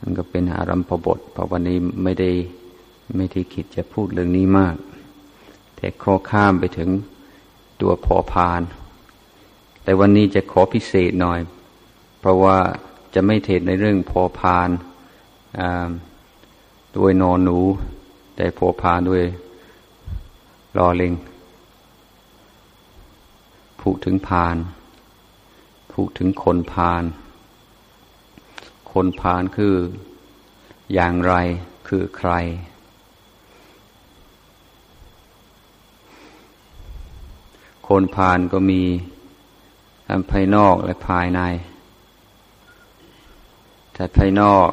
มันก็เป็นอารัมพบทเพราะวันนี้ไม่ได้ไม่ได้คิดจะพูดเรื่องนี้มาก แต่ข้อข้ามไปถึงตัวพอพาน แต่วันนี้จะขอพิเศษหน่อย เพราะว่าจะไม่เทศในเรื่องพอพานด้วยนอนหนู แต่พอพานด้วยรอเล็งพูดถึงพาน พูดถึงคนพาน คนพานคือ อย่างไรคือใคร คนพานก็มีทั้งภายนอกและภายใน แต่ภายนอก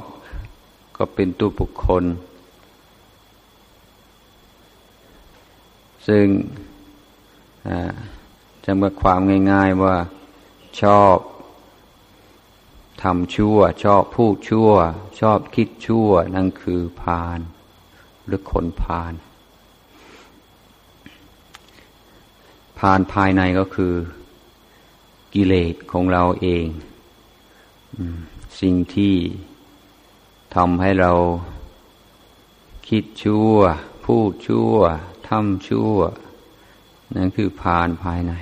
ก็เป็นตัวบุคคล ซึ่งจำกัดความง่าย ๆว่าชอบ ทำชั่ว ชอบพูดชั่ว ชอบคิดชั่ว นั่นคือพานหรือคนพานพานภายในก็คือกิเลสของเราเองสิ่งที่ทำให้เราคิดชั่ว พูดชั่วทำชั่ว นั่นคือพานภายใน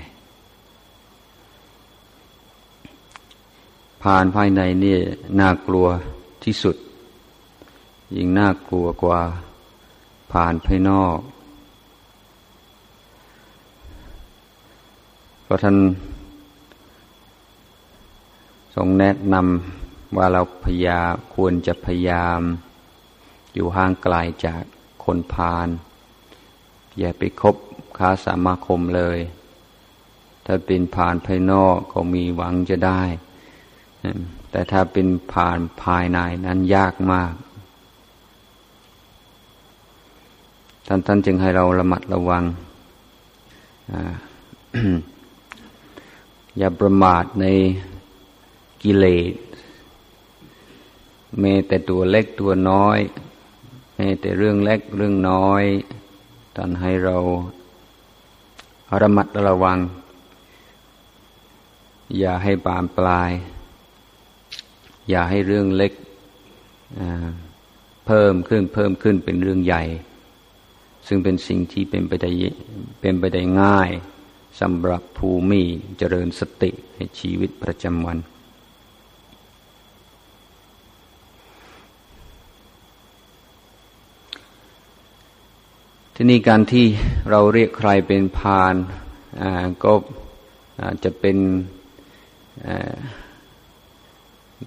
ผ่านภายในนี่น่ากลัวที่สุด ยิ่งน่ากลัวกว่า ผ่านภายนอกเพราะท่านทรงแนะนำว่าเราพยายามควรจะพยายาม อยู่ห่างไกลจากคนพาลอย่าไปคบค้าสามาคมเลย ถ้าเป็นผ่านภายนอกก็มีหวังจะได้ แต่ถ้าเป็นผ่านภายในนั้นยากมาก ท่านท่านจึงให้เราระมัดระวัง อย่าประมาทในกิเลสแม้แต่ตัวเล็กตัวน้อยแม้แต่เรื่องเล็กเรื่องน้อยท่านให้เราระมัดระวัง อย่าให้บานปลาย อย่าให้เรื่องเล็กเพิ่มขึ้นเพิ่มขึ้นเป็นเรื่องใหญ่ ซึ่งเป็นสิ่งที่เป็นไปได้เป็นไปได้ง่ายสำหรับภูมิเจริญสติในชีวิตประจำวัน ที่นี่การที่เราเรียกใครเป็นพานก็จะเป็น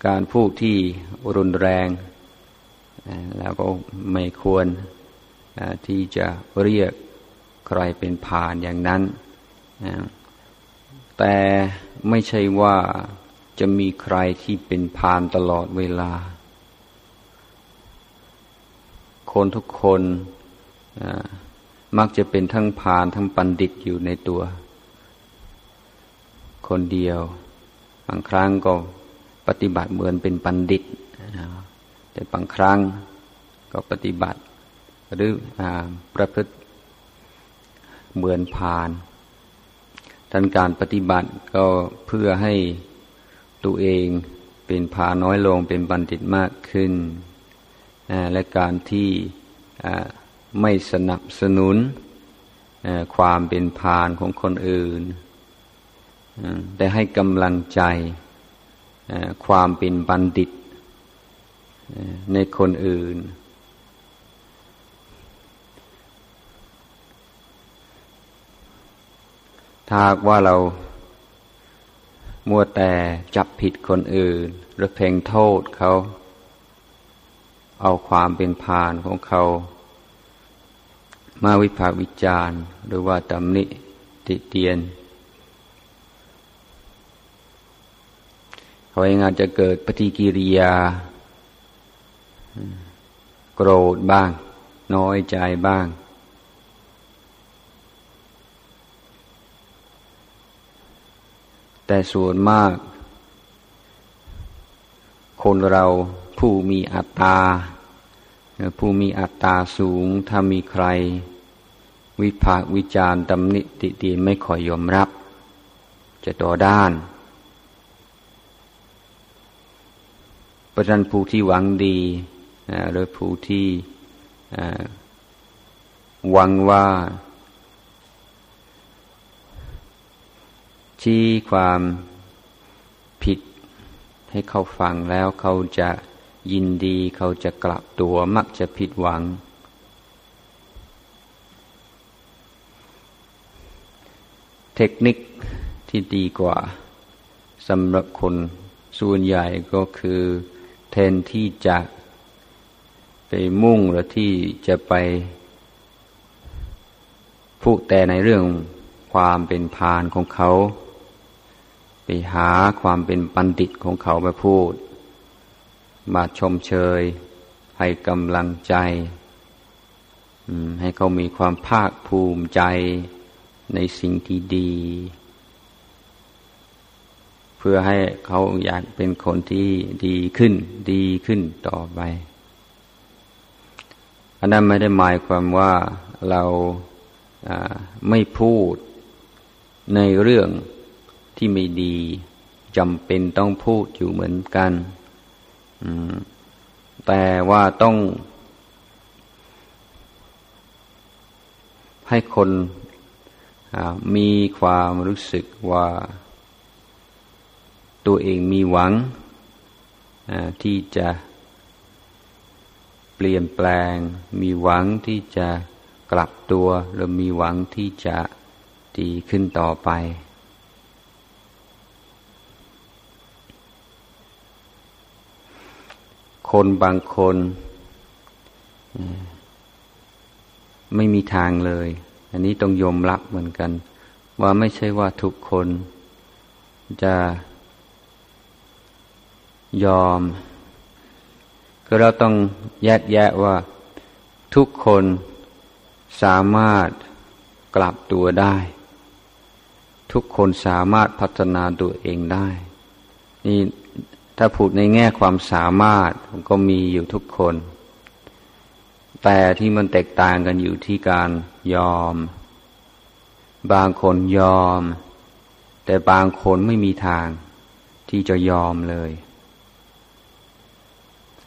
การพูดที่รุนแรง แล้วก็ไม่ควรที่จะเรียกใครเป็นผ่านอย่างนั้น แต่ไม่ใช่ว่าจะมีใครที่เป็นพานตลอดเวลา คนทุกคนมักจะเป็นทั้งพานทั้งปันดิตอยู่ในตัว คนเดียว บางครั้งก็ ปฏิบัติเหมือนเป็นปันดิตแต่บางครั้งก็ปฏิบัติ หรืออประพฤติเหมือนพานทันการปฏิบัติก็เพื่อให้ตัวเองเป็นพาน้อยลงเป็นบัณฑิตมากขึ้น และการที่ไม่สนับสนุนความเป็นพานของคนอื่น แต่ให้กำลังใจ ความเป็นบัณฑิตในคนอื่น ถ้าว่าเรามัวแต่จับผิดคนอื่น หรือเพ่งโทษเขา เอาความเป็นพานของเขา มาวิพากษ์วิจารณ์ หรือว่าตำหนิติเตียน เขาเองอาจจะเกิดปฏิกิริยา โกรธบ้าง น้อยใจบ้าง แต่ส่วนมาก คนเราผู้มีอัตตา ผู้มีอัตตาสูงถ้ามีใคร วิพากวิจารณ์ตำหนิติเตียนไม่ค่อยยอมรับ จะต่อด้าน เพราะฉะนั้นผู้ที่หวังดีหรือผู้ที่หวังว่าชี้ความผิดให้เขาฟังแล้วเขาจะยินดีเขาจะกลับตัวมักจะผิดหวัง เทคนิคที่ดีกว่าสำหรับคนส่วนใหญ่ก็คือ แทนที่จะไปมุ่งหรือที่จะไปพูดแต่ในเรื่องความเป็นพานของเขา ไปหาความเป็นปันติตของเขามาพูด มาชมเชย ให้กำลังใจ ให้เขามีความภาคภูมิใจในสิ่งที่ดี พื่อให้เขาอยากเป็นคนที่ดีขึ้น ดีขึ้นต่อไป อันนั้นไม่ได้หมายความว่าเราไม่พูดในเรื่องที่ไม่ดีจำเป็นต้องพูดอยู่เหมือนกัน แต่ว่าต้อง ให้คนมีความรู้สึกว่า ตัวเองมีหวังที่จะเปลี่ยนแปลง มีหวังที่จะกลับตัวหรือมีหวังที่จะดีขึ้นต่อไป คนบางคน ไม่มีทางเลย อันนี้ต้องยอมรับเหมือนกัน ว่าไม่ใช่ว่าทุกคนจะ ยอมคือเราต้องแยกแยะว่า ทุกคนสามารถกลับตัวได้ ทุกคนสามารถพัฒนาตัวเองได้ นี่ถ้าพูดในแง่ความสามารถก็มีอยู่ทุกคน แต่ที่มันแตกต่างกันอยู่ที่การยอม บางคนยอม แต่บางคนไม่มีทางที่จะยอมเลย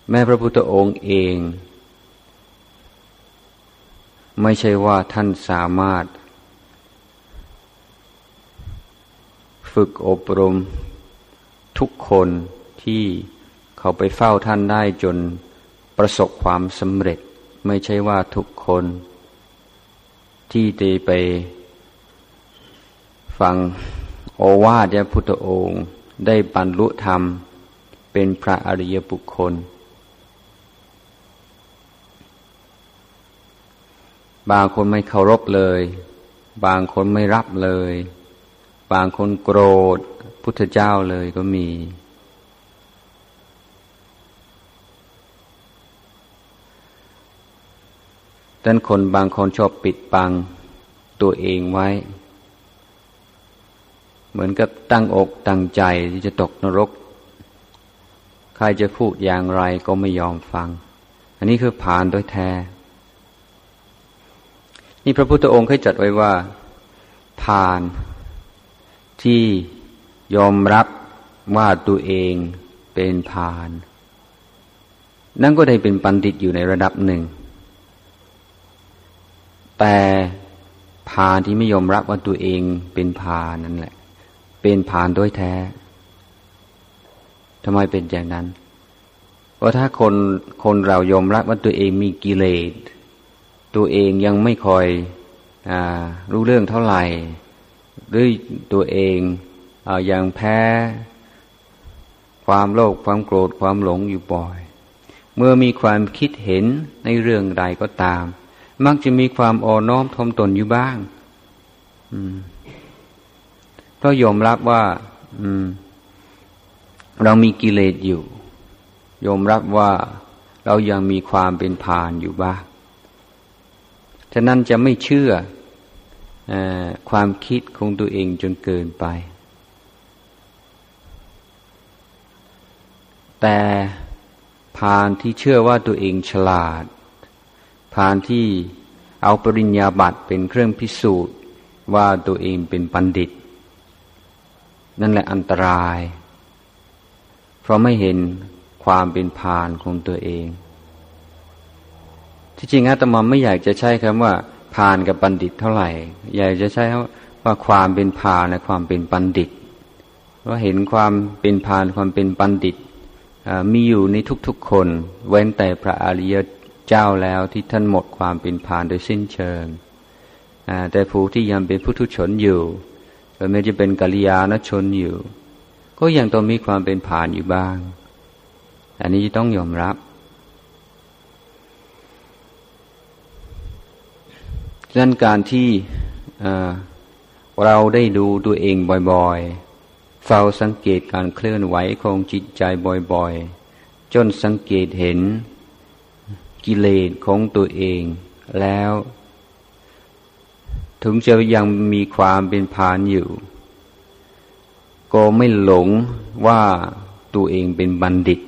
แม้พระพุทธองค์เอง ไม่ใช่ว่าท่านสามารถ ฝึกอบรมทุกคนที่เขาไปเฝ้าท่านได้จนประสบความสำเร็จ ไม่ใช่ว่าทุกคน ที่ได้ไปฟังโอวาทพระพุทธองค์ ได้บรรลุธรรม เป็นพระอริยบุคคล บางคนไม่เคารพเลย บางคนไม่รับเลย บางคนโกรธ พุทธเจ้าเลยก็มี ดังคนบางคนชอบปิดบังตัวเองไว้ เหมือนกับตั้งอกตั้งใจที่จะตกนรก ใครจะพูดอย่างไรก็ไม่ยอมฟัง อันนี้คือผ่านโดยแท้ นี่พระพุทธองค์เคยจัดไว้ว่า ทานที่ยอมรับว่าตัวเองเป็นพาน นั่นก็ได้เป็นปันติตอยู่ในระดับหนึ่ง แต่พานที่ไม่ยอมรับว่าตัวเองเป็นพานนั่นแหละ เป็นพานด้วยแท้ทำไมเป็นอย่างนั้น เพราะถ้าคนคนเรายอมรับว่าตัวเองมีกิเลส ตัวเองยังไม่คอยอรู้เรื่องเท่าไหร่ หรือตัวเองอยังแพ้ ความโลภความโกรธความหลงอยู่บ่อย เมื่อมีความคิดเห็นในเรื่องใดก็ตาม มักจะมีความอ่อนน้อมทมตนอยู่บ้างเพราะยอมรับว่าเรามีกิเลสอยู่ยอมรับว่าเรายังมีความเป็นพานอยู่บ้าง ฉะนั้นจะไม่เชื่ออความคิดของตัวเองจนเกินไป แต่พานที่เชื่อว่าตัวเองฉลาด พานที่เอาปริญญาบัตรเป็นเครื่องพิสูจน์ว่าตัวเองเป็นปัณฑิต นั่นแหละอันตราย เพราะไม่เห็นความเป็นพานของตัวเอง ที่จริงอาตมาไม่อยากจะใช้คำว่าพานกับบัณฑิตเท่าไหร่ อยากจะใช้ว่าความเป็นพานและความเป็นบัณฑิตว่าเห็นความเป็นพานความเป็นบัณฑิตมีอยู่ในทุกๆคน เว้นแต่พระอริยเจ้าแล้วที่ท่านหมดความเป็นพานโดยสิ้นเชิงแต่ผู้ที่ยังเป็นผู้ทุชนอยู่หรือแม้จะเป็นกัลยาณชนอยู่ ก็ยังต้องมีความเป็นผ่านอยู่บ้าง อันนี้ต้องยอมรับดัง นั้นการที่เราได้ดูตัวเองบ่อยๆ เฝ้าสังเกตการเคลื่อนไหวของจิตใจบ่อยๆ จนสังเกตเห็นกิเลสของตัวเองแล้ว ถึงจะยังมีความเป็นพานอยู่ ก็ไม่หลงว่าตัวเองเป็นบัณฑิต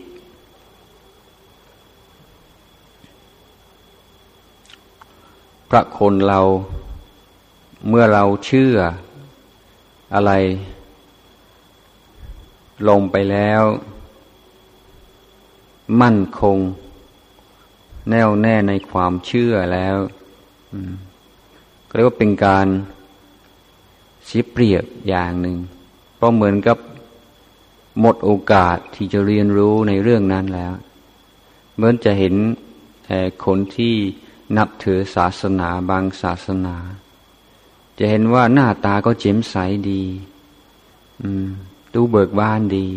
พระคนเราเมื่อเราเชื่ออะไร ลงไปแล้ว มั่นคง แน่วแน่ในความเชื่อแล้วก็เรียกว่าเป็นการเสียเปรียบอย่างหนึ่งเพราะเหมือนกับหมดโอกาสที่จะเรียนรู้ในเรื่องนั้นแล้ว เหมือนจะเห็นคนที่ นับถือศาสนาบางศาสนา จะเห็นว่าหน้าตาก็เจ็มใสดีดูเบิกบานดี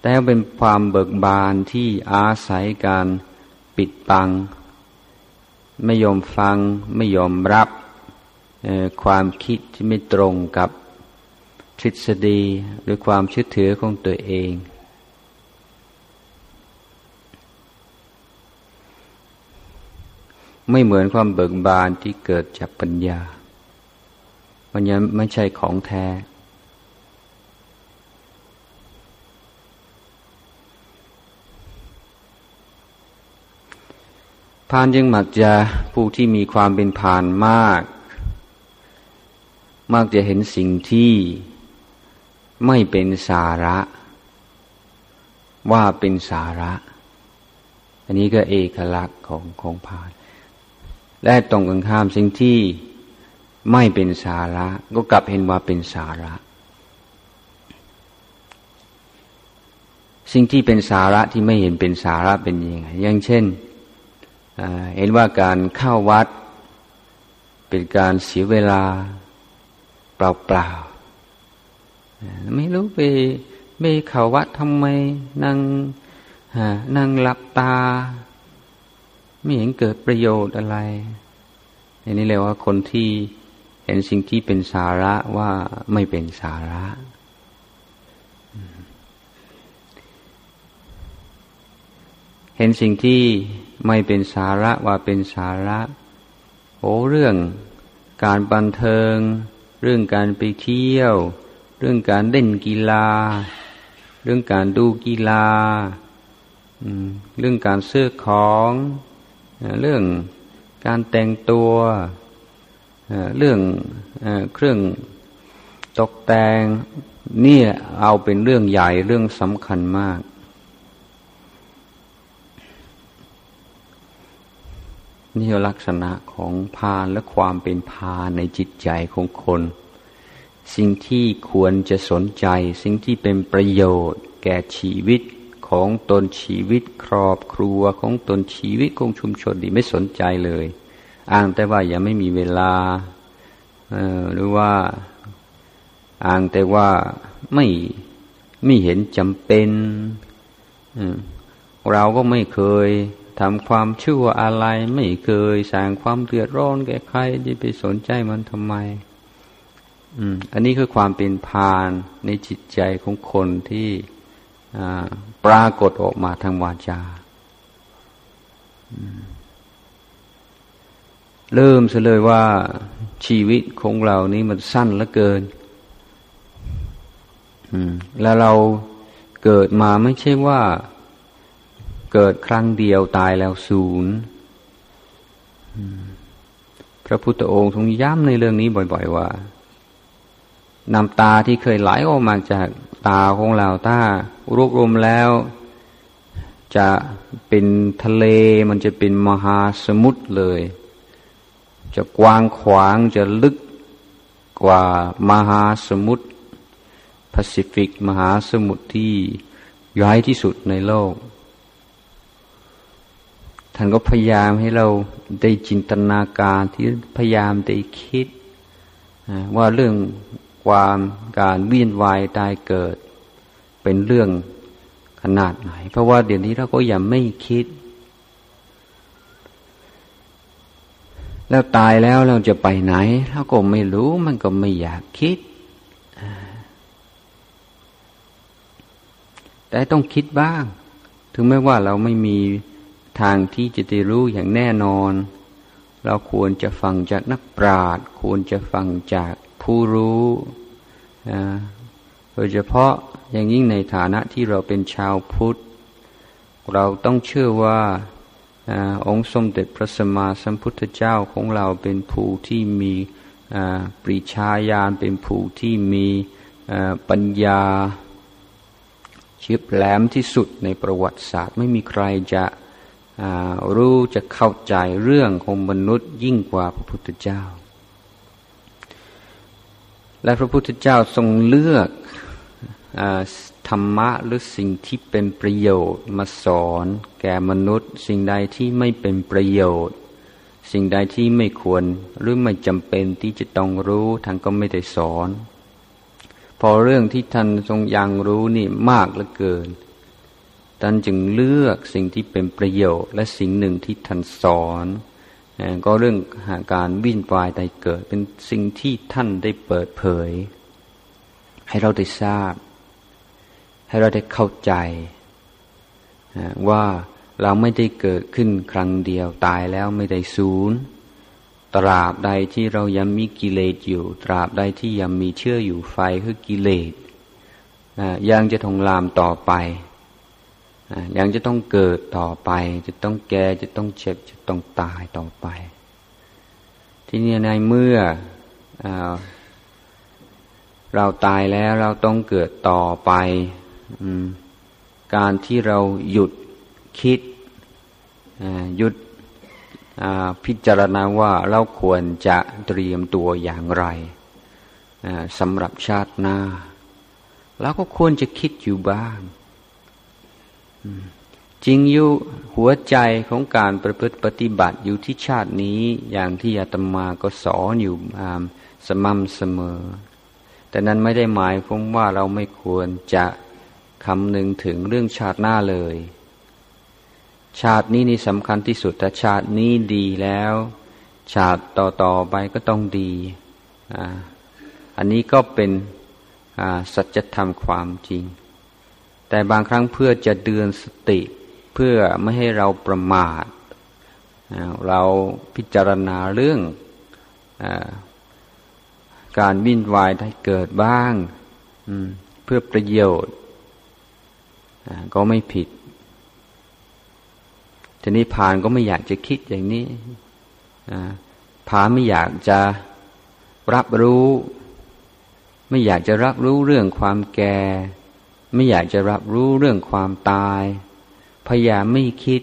แต่เป็นความเบิกบานที่อาศัยการปิดบัง ไม่ยอมฟัง ไม่ยอมรับความคิดที่ไม่ตรงกับทฤษฎีหรือความเชื่อถือของตัวเอง ไม่เหมือนความเบิกบานที่เกิดจากปัญญา ปัญญาไม่ใช่ของแท้ พานยังมักจะผู้ที่มีความเป็นพานมากมักจะเห็นสิ่งที่ไม่เป็นสาระ ว่าเป็นสาระ อันนี้ก็เอกลักษณ์ของของพาน และตรงกันข้ามสิ่งที่ไม่เป็นสาระ ก็กลับเห็นว่าเป็นสาระ สิ่งที่เป็นสาระที่ไม่เห็นเป็นสาระเป็นยังไงอย่างเช่นเห็นว่าการเข้าวัด เป็นการเสียเวลาเปล่าๆไม่รู้ไปไปเข้าวัดทำไมนั่งนั่งหลับตา ไม่เห็นเกิดประโยชน์อะไรอันนี้เลยกว่าคนที่เห็นสิ่งที่เป็นสาระว่าไม่เป็นสาระ เห็นสิ่งที่ไม่เป็นสาระว่าเป็นสาระ โอ้เรื่องการบันเทิง เรื่องการไปเที่ยว เรื่องการเล่นกีฬา เรื่องการดูกีฬา เรื่องการซื้อของ เรื่องการแต่งตัวเรื่องเครื่องตกแต่งนี่เอาเป็นเรื่องใหญ่เรื่องสำคัญมาก นี่ลักษณะของพานและความเป็นพาในจิตใจของคน สิ่งที่ควรจะสนใจ สิ่งที่เป็นประโยชน์ แก่ชีวิต ของตนชีวิตครอบครัวของตนชีวิตของชุมชนดีไม่สนใจเลย อ้างแต่ว่ายังไม่มีเวลาหรือว่าอ้างแต่ว่าไม่ไม่เห็นจำเป็นเราก็ไม่เคยทำความชั่วอะไร ไม่เคยสร้างความเดือดร้อนแก่ใครจะไปสนใจมันทำไมอืมอันนี้คือความเป็นพานในจิตใจของคนที่ ปรากฏออกมาทางวาจาเริ่มเสเลยว่าชีวิตของเรานี้มันสั้นเหลือเกินแล้วเราเกิดมาไม่ใช่ว่าเกิดครั้งเดียวตายแล้วศูนย์พระพุทธองค์ทรงย้ำในเรื่องนี้บ่อย ๆ ว่าน้ำตาที่เคยไหลออกมาจาก ตาของเราถ้ารวบรวมแล้ว จะเป็นทะเลมันจะเป็นมหาสมุทรเลย จะกว้างขวางจะลึกกว่ามหาสมุทรแปซิฟิกมหาสมุทรที่ใหญ่ที่สุดในโลก ท่านก็พยายามให้เราได้จินตนาการที่พยายามได้คิดว่าเรื่อง ความการเวียนวายตายเกิด เป็นเรื่องขนาดไหน เพราะว่าเดี๋ยวนี้เราก็ยังไม่คิด แล้วตายแล้วเราจะไปไหนเราก็ไม่รู้มันก็ไม่อยากคิด แต่ต้องคิดบ้าง ถึงแม้ว่าเราไม่มีทางที่จะได้รู้อย่างแน่นอน เราควรจะฟังจากนักปราชญ์ควรจะฟังจาก ผู้รู้โดยเฉพาะอย่างยิ่งในฐานะที่เราเป็นชาวพุทธ เราต้องเชื่อว่าอองค์สมเด็จพระสัมมาสัมพุทธเจ้าของเราเป็นผู้ที่มีปริชาญาณเป็นผู้ที่มีปัญญาเฉียบแหลมที่สุดในประวัติศาสตร์ ไม่มีใครจะรู้จะเข้าใจเรื่องของมนุษย์ยิ่งกว่าพระพุทธเจ้า และพระพุทธเจ้าทรงเลือกธรรมะหรือสิ่งที่เป็นประโยชน์มาสอนแก่มนุษย์ สิ่งใดที่ไม่เป็นประโยชน์ สิ่งใดที่ไม่ควรหรือไม่จำเป็นที่จะต้องรู้ท่านก็ไม่ได้สอน พอเรื่องที่ท่านทรงยังรู้นี่มากเหลือเกินท่านจึงเลือกสิ่งที่เป็นประโยชน์และสิ่งหนึ่งที่ท่านสอน ก็เรื่องหาการวิ่นวายใดเกิด เป็นสิ่งที่ท่านได้เปิดเผย ให้เราได้ทราบ ให้เราได้เข้าใจ ว่าเราไม่ได้เกิดขึ้นครั้งเดียวตายแล้วไม่ได้ศูนย์ตราบใดที่เรายังมีกิเลสอยู่ ตราบใดที่ยังมีเชื่ออยู่ไฟคือกิเลสยังจะทงลามต่อไป ยังจะต้องเกิดต่อไป จะต้องแก่จะต้องเจ็บจะต้องตายต่อไป ที่นี่ในเมื่ออเราตายแล้วเราต้องเกิดต่อไปการที่เราหยุดคิดหยุดพิจารณาว่าเราควรจะเตรียมตัวอย่างไรสำหรับชาติหน้าเราก็ควรจะคิดอยู่บ้าง จริงอยู่หัวใจของการประพฤติปฏิบัติอยู่ที่ชาตินี้ อย่างที่อาตมาก็สอนอยู่สม่ำเสมอ แต่นั้นไม่ได้หมายความว่าเราไม่ควรจะคำนึงถึงเรื่องชาติหน้าเลย ชาตินี้นี่สำคัญที่สุดแต่ชาตินี้ดีแล้ว ชาติต่อๆไปก็ต้องดีอันนี้ก็เป็นสัจธรรมความจริง แต่บางครั้งเพื่อจะเดือนสติเพื่อไม่ให้เราประมาท เราพิจารณาเรื่องอการวิ่นวายได้เกิดบ้างเพื่อประโยชน์ก็ไม่ผิด ทีนี้พานก็ไม่อยากจะคิดอย่างนี้พานไม่อยากจะรับรู้ ไม่อยากจะรับรู้เรื่องความแก่ ไม่อยากจะรับรู้เรื่องความตาย พยายามไม่คิด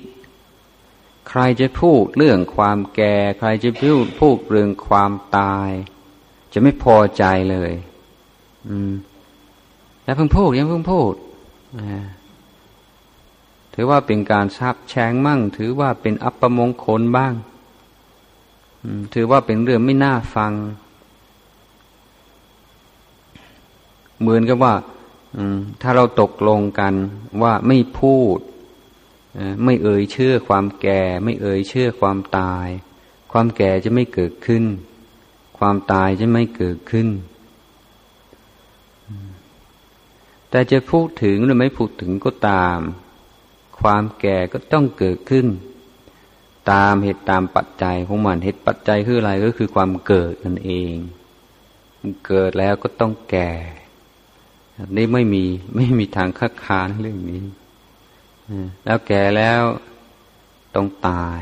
ใครจะพูดเรื่องความแก่ ใครจะพูดพูดเรื่องความตาย จะไม่พอใจเลย อืมอย่าเพิ่งพูดย่าเพิ่งพูดถือว่าเป็นการซับแช่งมั่ง ถือว่าเป็นอัปมงคลบ้างถือว่าเป็นเรื่องไม่น่าฟัง เหมือนกับว่า ถ้าเราตกลงกันว่าไม่พูด ไม่เอ่ยเชื่อความแก่ ไม่เอ่ยเชื่อความตาย ความแก่จะไม่เกิดขึ้น ความตายจะไม่เกิดขึ้น แต่จะพูดถึงหรือไม่พูดถึงก็ตาม ความแก่ก็ต้องเกิดขึ้น ตามเหตุตามปัจจัยของมันเหตุปัจจัยคืออะไรก็คือความเกิดนั่นเอง เกิดแล้วก็ต้องแก่ นี่ไม่มีไม่มีทางคัดค้านเรื่องนี้แล้วแก่แล้วต้องตาย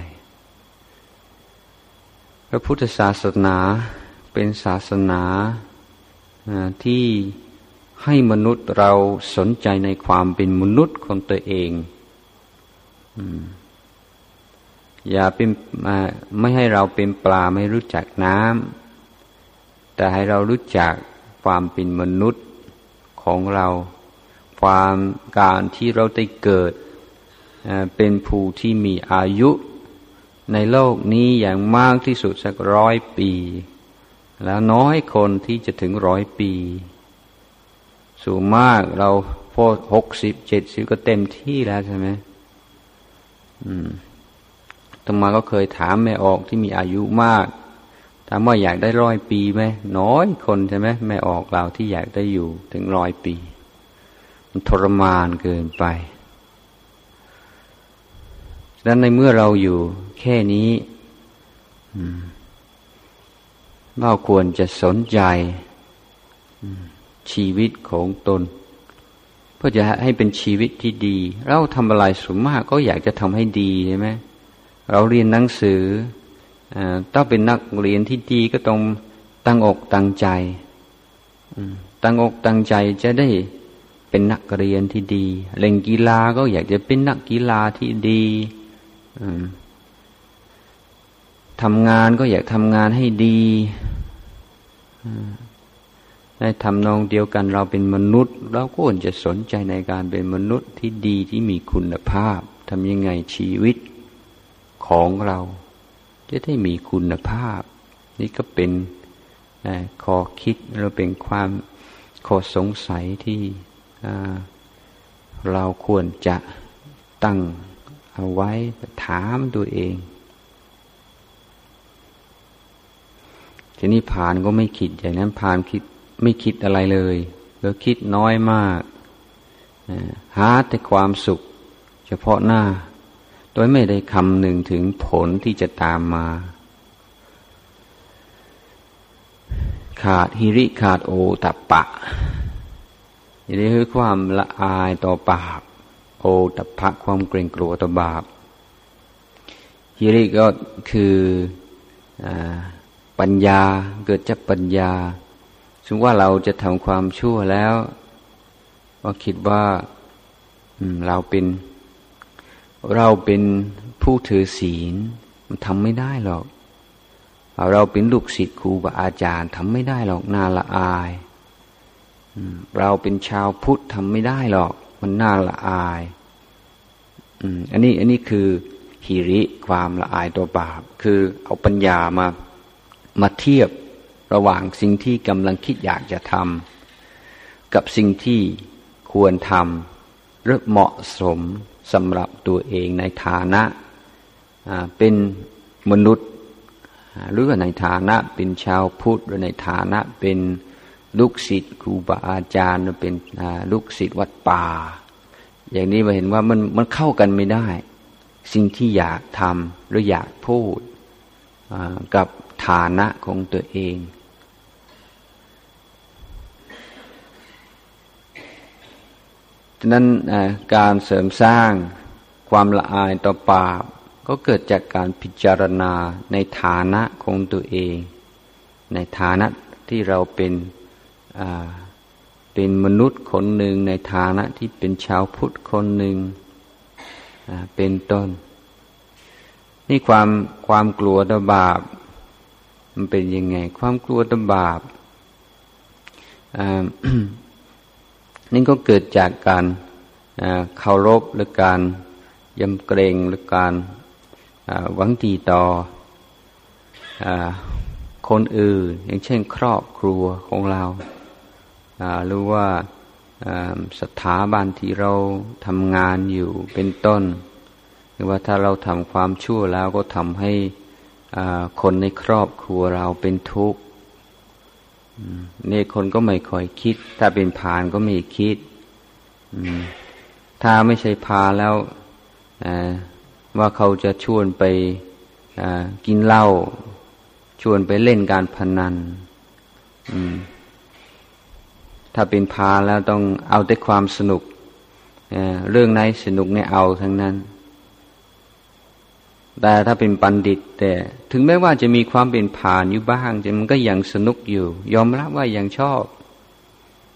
พระพุทธศาสนาเป็นศาสนาที่ให้มนุษย์เราสนใจในความเป็นมนุษย์ของตัวเองอย่าเป็นไม่ให้เราเป็นปลาไม่รู้จักน้ำแต่ให้เรารู้จักความเป็นมนุษย์ ของเรา ความการที่เราได้เกิดเป็นผู้ที่มีอายุในโลกนี้อย่างมากที่สุดสักร้อยปี แล้วน้อยคนที่จะถึงร้อยปี สูงมากเราพอหกสิบเจ็ดสิบก็เต็มที่แล้วใช่ไหมอืมตมาก็เคยถามแม่ออกที่มีอายุมาก ถามว่าอยากได้ร้อยปีไหมน้อยคนใช่ไหมแม่ออกเราที่อยากได้อยู่ถึงร้อยปี มันทรมานเกินไปดังนั้นในเมื่อเราอยู่แค่นี้เราควรจะสนใจชีวิตของตน เพื่อจะให้เป็นชีวิตที่ดี เราทำอะไรสุมากก็อยากจะทำให้ดีใช่ไหมเราเรียนหนังสือ ต้องเป็นนักเรียนที่ดีก็ต้องตั้งอกตั้งใจตั้งอกตั้งใจจะได้เป็นนักเรียนที่ดี เล่นกีฬาก็อยากจะเป็นนักกีฬาที่ดีทำงานก็อยากทำงานให้ดีในทำนองเดียวกันเราเป็นมนุษย์ เราก็ควรจะสนใจในการเป็นมนุษย์ที่ดีที่มีคุณภาพทำยังไงชีวิตของเรา จะได้มีคุณภาพ นี่ก็เป็นข้อคิดเราเป็นความข้อสงสัยที่เราควรจะตั้งเอาไว้ถามตัวเอง ทีนี้ผ่านก็ไม่คิดอย่างนั้นผ่านคิดไม่คิดอะไรเลยแล้วคิดน้อยมาก หาแต่ความสุข เฉพาะหน้า ดยไม่ได้คำหนึ่งถึงผลที่จะตามมา ขาดฮิริขาดโอตัปปะนี่คือความละอายต่อบาป โอตัปปะความเกรงกลัวต่อบาปฮิริก็คืออปัญญาเกิดจากปัญญาซึ่งว่าเราจะทำความชั่วแล้ว ก็คิดว่าเราเป็น เราเป็นผู้ถือศีลมันทำไม่ได้หรอก เราเป็นลูกศิษย์ครูบาอาจารย์ทำไม่ได้หรอกน่าละอายเราเป็นชาวพุทธทำไม่ได้หรอก มันน่าละอายอันนี้อันนี้คือหิริความละอายตัวบาป คือเอาปัญญามามาเทียบระหว่างสิ่งที่กำลังคิดอยากจะทำกับสิ่งที่ควรทำหรือเหมาะสม สำหรับตัวเองในฐานะเป็นมนุษย์ หรือในฐานะเป็นชาวพุทธหรือในฐานะเป็นลูกศิษย์ครูบาอาจารย์หรือเป็นลูกศิษย์วัดป่า อย่างนี้เราเห็นว่ามันมันเข้ากันไม่ได้ สิ่งที่อยากทำหรืออยากพูดกับฐานะของตัวเอง ฉะนั้นการเสริมสร้างความละอายต่อบาปก็เกิดจากการพิจารณาในฐานะของตัวเอง ในฐานะที่เราเป็นเป็นมนุษย์คนหนึ่งในฐานะที่เป็นชาวพุทธคนหนึ่งเป็นต้น นี่ความความกลัวต่อบาป มันเป็นยังไง ความกลัวต่อบาป นี่นก็เกิดจากการเคารพหรือการยำเกรงหรือการหวังดีต่อคนอื่น อย่างเช่นครอบครัวของเราหรือว่าสถาบันที่เราทำงานอยู่เป็นต้น หรือว่าถ้าเราทำความชั่วแล้วก็ทำให้คนในครอบครัวเราเป็นทุกข์ นี่คนก็ไม่ค่อยคิด ถ้าเป็นพานก็ไม่คิดถ้าไม่ใช่พาแล้วว่าเขาจะชวนไปกินเหล้าชวนไปเล่นการพนันถ้าเป็นพาแล้วต้องเอาแต่ความสนุกเรื่องไหนสนุกเนี่ยเอาทั้งนั้น แต่ถ้าเป็นปันดิต แต่ ถึงแม้ว่าจะมีความเป็นผ่านอยู่บ้างแต่มันก็ยังสนุกอยู่ ยอมรับว่ายังชอบ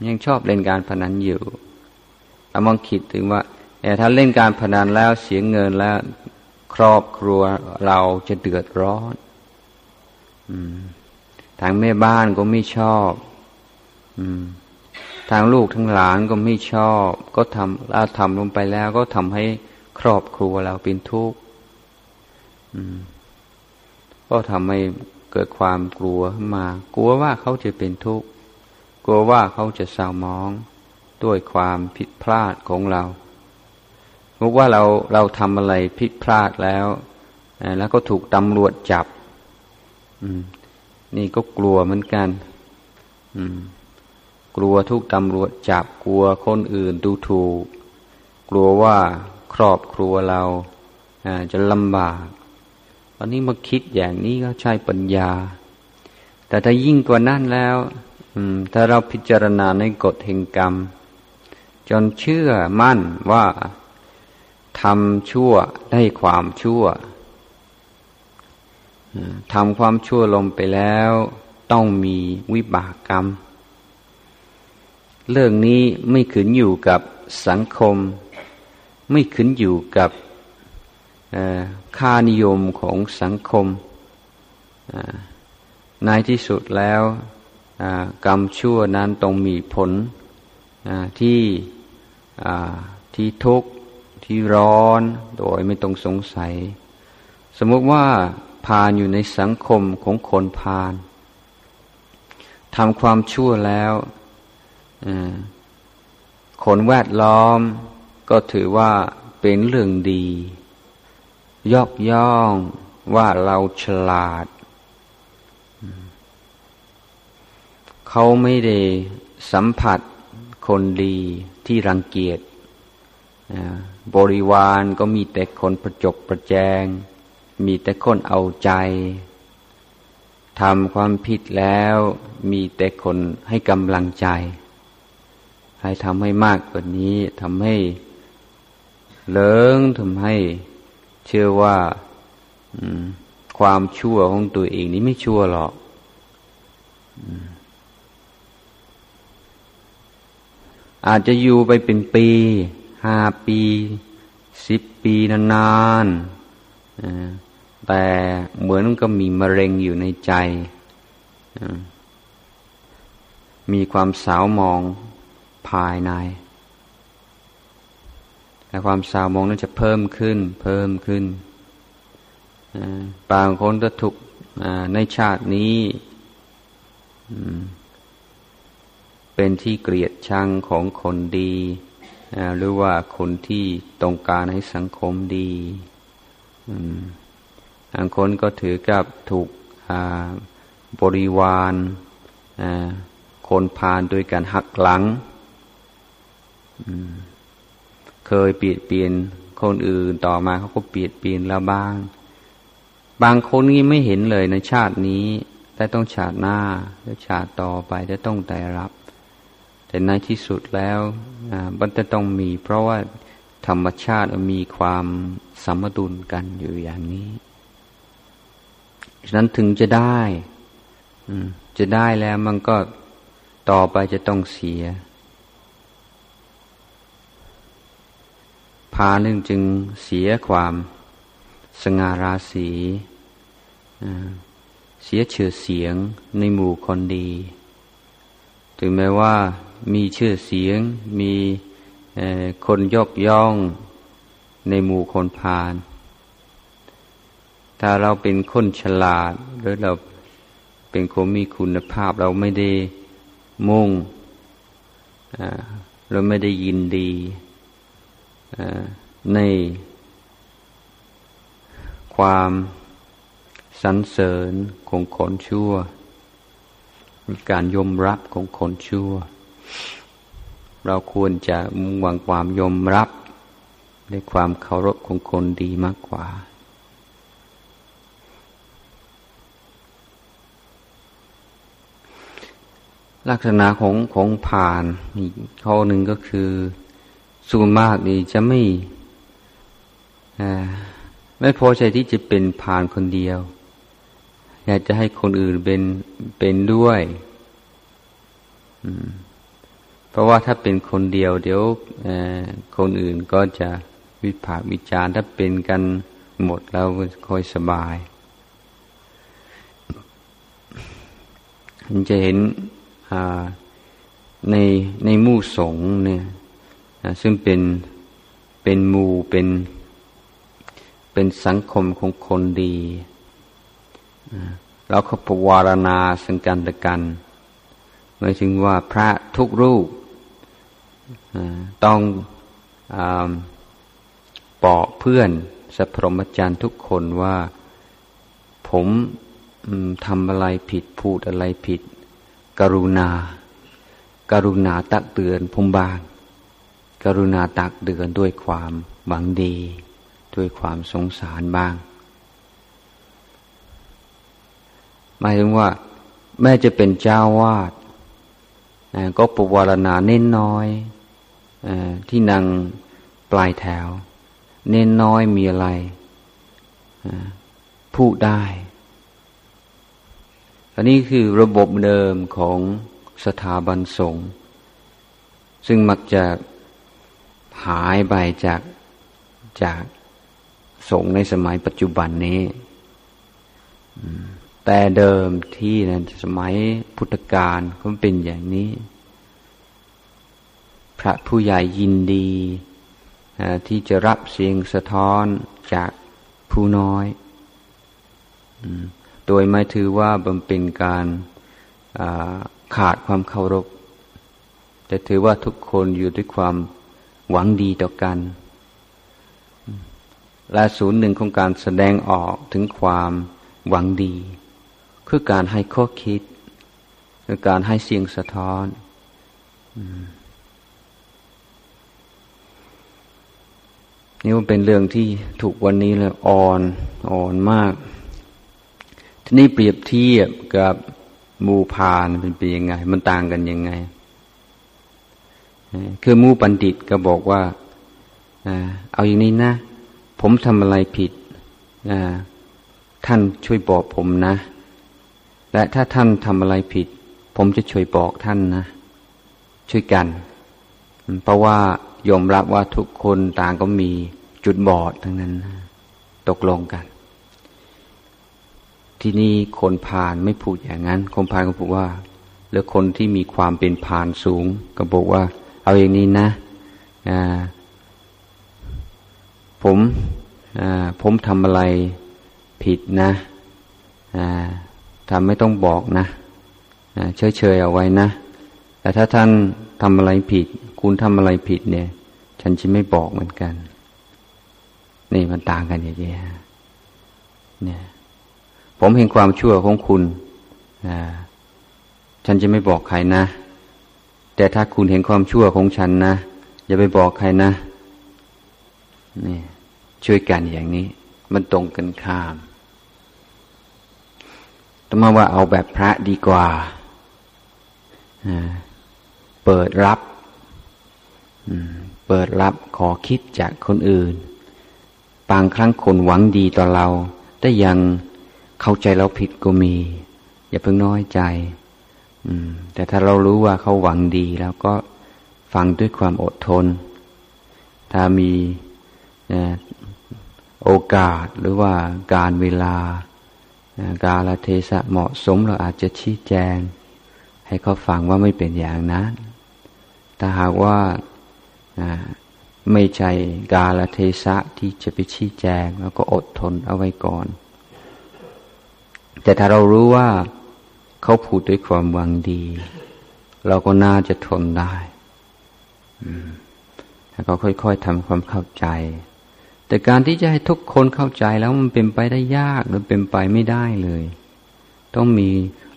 ยังชอบเล่นการพนันอยู่แต่มองคิดถึงว่าแต่ถ้าเล่นการพนันแล้วเสียเงินแล้ว ครอบครัวเราจะเดือดร้อนทางแม่บ้านก็ไม่ชอบทางลูกทั้งหลานก็ไม่ชอบ ก็ทำแล้วทำลงไปแล้วก็ทำให้ครอบครัวเราเป็นทุกข์ ก็ทำให้เกิดความกลัวมา กลัวว่าเขาจะเป็นทุกข์ กลัวว่าเขาจะเศร้ามอง ด้วยความผิดพลาดของเราบอกว่าเราเราทำอะไรผิดพลาดแล้ว แล้วก็ถูกตำรวจจับนี่ก็กลัวเหมือนกันกลัวทุกตำรวจจับ กลัวคนอื่นดูถูก กลัวว่าครอบครัวเราจะลำบาก อนนี้มาคิดอย่างนี้ก็ใช่ปัญญา แต่ถ้ายิ่งกว่านั้นแล้วถ้าเราพิจารณาในกฎแห่งกรรม จนเชื่อมั่นว่าทำชั่วได้ความชั่วทำความชั่วลงไปแล้ว ต้องมีวิบากกรรม เรื่องนี้ไม่ขึ้นอยู่กับสังคม ไม่ขึ้นอยู่กับ ค่านิยมของสังคมในที่สุดแล้วกรรมชั่วนั้นต้องมีผลที่ที่ทุกข์ที่ร้อนโดยไม่ต้องสงสัย สมมติว่าพานอยู่ในสังคมของคนพานทำความชั่วแล้วคนแวดล้อมก็ถือว่าเป็นเรื่องดี ยกย่องว่าเราฉลาด เขาไม่ได้สัมผัสคนดีที่รังเกียจบริวารก็มีแต่คนประจบประแจง มีแต่คนเอาใจ ทำความผิดแล้วมีแต่คนให้กำลังใจ ให้ทำให้มากกว่านี้ทำให้เลิงทำให้ เชื่อว่าความชั่วของตัวเองนี้ไม่ชั่วหรอกอาจจะอยู่ไปเป็นปีห้าปีสิบปีนานๆแต่เหมือนก็มีมะเร็งอยู่ในใจ มีความสาวมองภายใน แต่ความสาวมองนั้นจะเพิ่มขึ้น เพิ่มขึ้นบางคนก็ถูกในชาตินี้เป็นที่เกลียดชังของคนดี หรือว่าคนที่ต้องการให้สังคมดีบางคนก็ถือกับถูกบริวารคนพาลด้วยการหักหลัง เคยเปลี่ยนเปลี่ยนคนอื่นต่อมาเขาก็เปลี่ยนเปลี่ยนแล้วบ้าง บางคนนี่ไม่เห็นเลยในชาตินี้ แต่ต้องชาติหน้าแล้วชาติต่อไปจะต้องได้รับ แต่ในที่สุดแล้วมันจะต้องมี เพราะว่าธรรมชาติมีความสมดุลกันอยู่อย่างนี้ฉะนั้นถึงจะได้จะได้แล้วมันก็ต่อไปจะต้องเสีย พานึ่งจึงเสียความสง่าราศีเสียชื่อเสียงในหมู่คนดี ถึงแม้ว่ามีชื่อเสียงมีคนยกย่องในหมู่คนพาลถ้าเราเป็นคนฉลาดหรือเราเป็นคนมีคุณภาพเราไม่ได้มุ่งเราไม่ได้ยินดี ในความสรรเสริญของคนชั่ว การยอมรับของคนชั่ว เราควรจะมุ่งหวังความยอมรับในความเคารพของคนดีมากกว่า ลักษณะของของผ่านอีกข้อหนึ่งก็คือ ส่วนมากนี่จะไม่ไม่พอใจที่จะเป็นผ่านคนเดียว อยากจะให้คนอื่นเป็นเป็นด้วยเพราะว่าถ้าเป็นคนเดียว เดี๋ยวคนอื่นก็จะวิพากษ์วิจารณ์ถ้าเป็นกันหมดแล้วค่อยสบายมันจะเห็นในในมู่สงเนี่ย ซึ่งเป็นเป็นมูเป็นเป็นสังคมของคนดีแล้วเขาปวารณาสังกันตะกันหมายถึงว่าพระทุกรูปต้องบอกเพื่อนสัพรมจารย์ทุกคนว่าผมทำอะไรผิดพูดอะไรผิด กรุณา กรุณาตักเตือนผมบาง กรุณาตักเตือนด้วยความหวังดี ด้วยความสงสารบ้างหมายถึงว่า แม่จะเป็นเจ้าวาดก็ปวารณาเน้นน้อยอที่นางปลายแถว เน้นน้อยมีอะไรพูดได้อันนี้คือระบบเดิมของสถาบันสงฆ์ซึ่งมักจะ หายไปจากจากสงในสมัยปัจจุบันนี้แต่เดิมที่ในสมัยพุทธกาลก็เป็นอย่างนี้ พระผู้ใหญ่ยินดีที่จะรับเสียงสะท้อนจากผู้น้อย โดยไม่ถือว่าบำเป็นการขาดความเคารพ แต่ถือว่าทุกคนอยู่ด้วยความ หวังดีต่อกัน และศูนย์หนึ่งของการแสดงออกถึงความหวังดี คือการให้ข้อคิด คือการให้เสียงสะท้อนนี่มันเป็นเรื่องที่ถูกวันนี้เลยอ่อนอ่อนมาก ทีนี้เปรียบเทียบกับมูพานเป็นปียังไง มันต่างกันยังไง คือมูปันดิตก็บอกว่าเอาอย่างนี้นะ ผมทำอะไรผิด ท่านช่วยบอกผมนะ และถ้าท่านทำอะไรผิด ผมจะช่วยบอกท่านนะ ช่วยกัน เพราะว่ายอมรับว่าทุกคนต่างก็มีจุดบอดทั้งนั้น ตกลงกัน ที่นี่คนพานไม่พูดอย่างนั้น คนพานก็พูดว่าหรือคนที่มีความเป็นพานสูง ก็บอกว่า เอาอย่างนี้นะผมผมทำอะไรผิดนะทำไม่ต้องบอกนะเฉยเฉยเอาไว้นะ แต่ถ้าท่านทำอะไรผิด คุณทำอะไรผิดเนี่ย ฉันจะไม่บอกเหมือนกัน นี่มันต่างกันอย่างนี้เนี่ย ผมเห็นความชั่วของคุณฉันจะไม่บอกใครนะ แต่ถ้าคุณเห็นความชั่วของฉันนะ อย่าไปบอกใครนะนี่ช่วยกันอย่างนี้ มันตรงกันข้ามตมาว่าเอาแบบพระดีกว่า เปิดรับ เปิดรับขอคิดจากคนอื่น บางครั้งคนหวังดีต่อเรา แต่ยังเข้าใจเราผิดก็มี อย่าเพิ่งน้อยใจ แต่ถ้าเรารู้ว่าเขาหวังดีแล้วก็ฟังด้วยความอดทน ถ้ามีโอกาสหรือว่าการเวลา กาลเทศะเหมาะสมเราอาจจะชี้แจง ให้เขาฟังว่าไม่เป็นอย่างนั้น ถ้าหากว่าไม่ใช่กาลเทศะที่จะไปชี้แจง แล้วก็อดทนเอาไว้ก่อน แต่ถ้าเรารู้ว่า เขาพูดด้วยความหวังดี เราก็น่าจะทนได้ถ้าเขาค่อย ๆทำความเข้าใจ แต่การที่จะให้ทุกคนเข้าใจแล้วมันเป็นไปได้ยากหรือเป็นไปไม่ได้เลย ต้องมี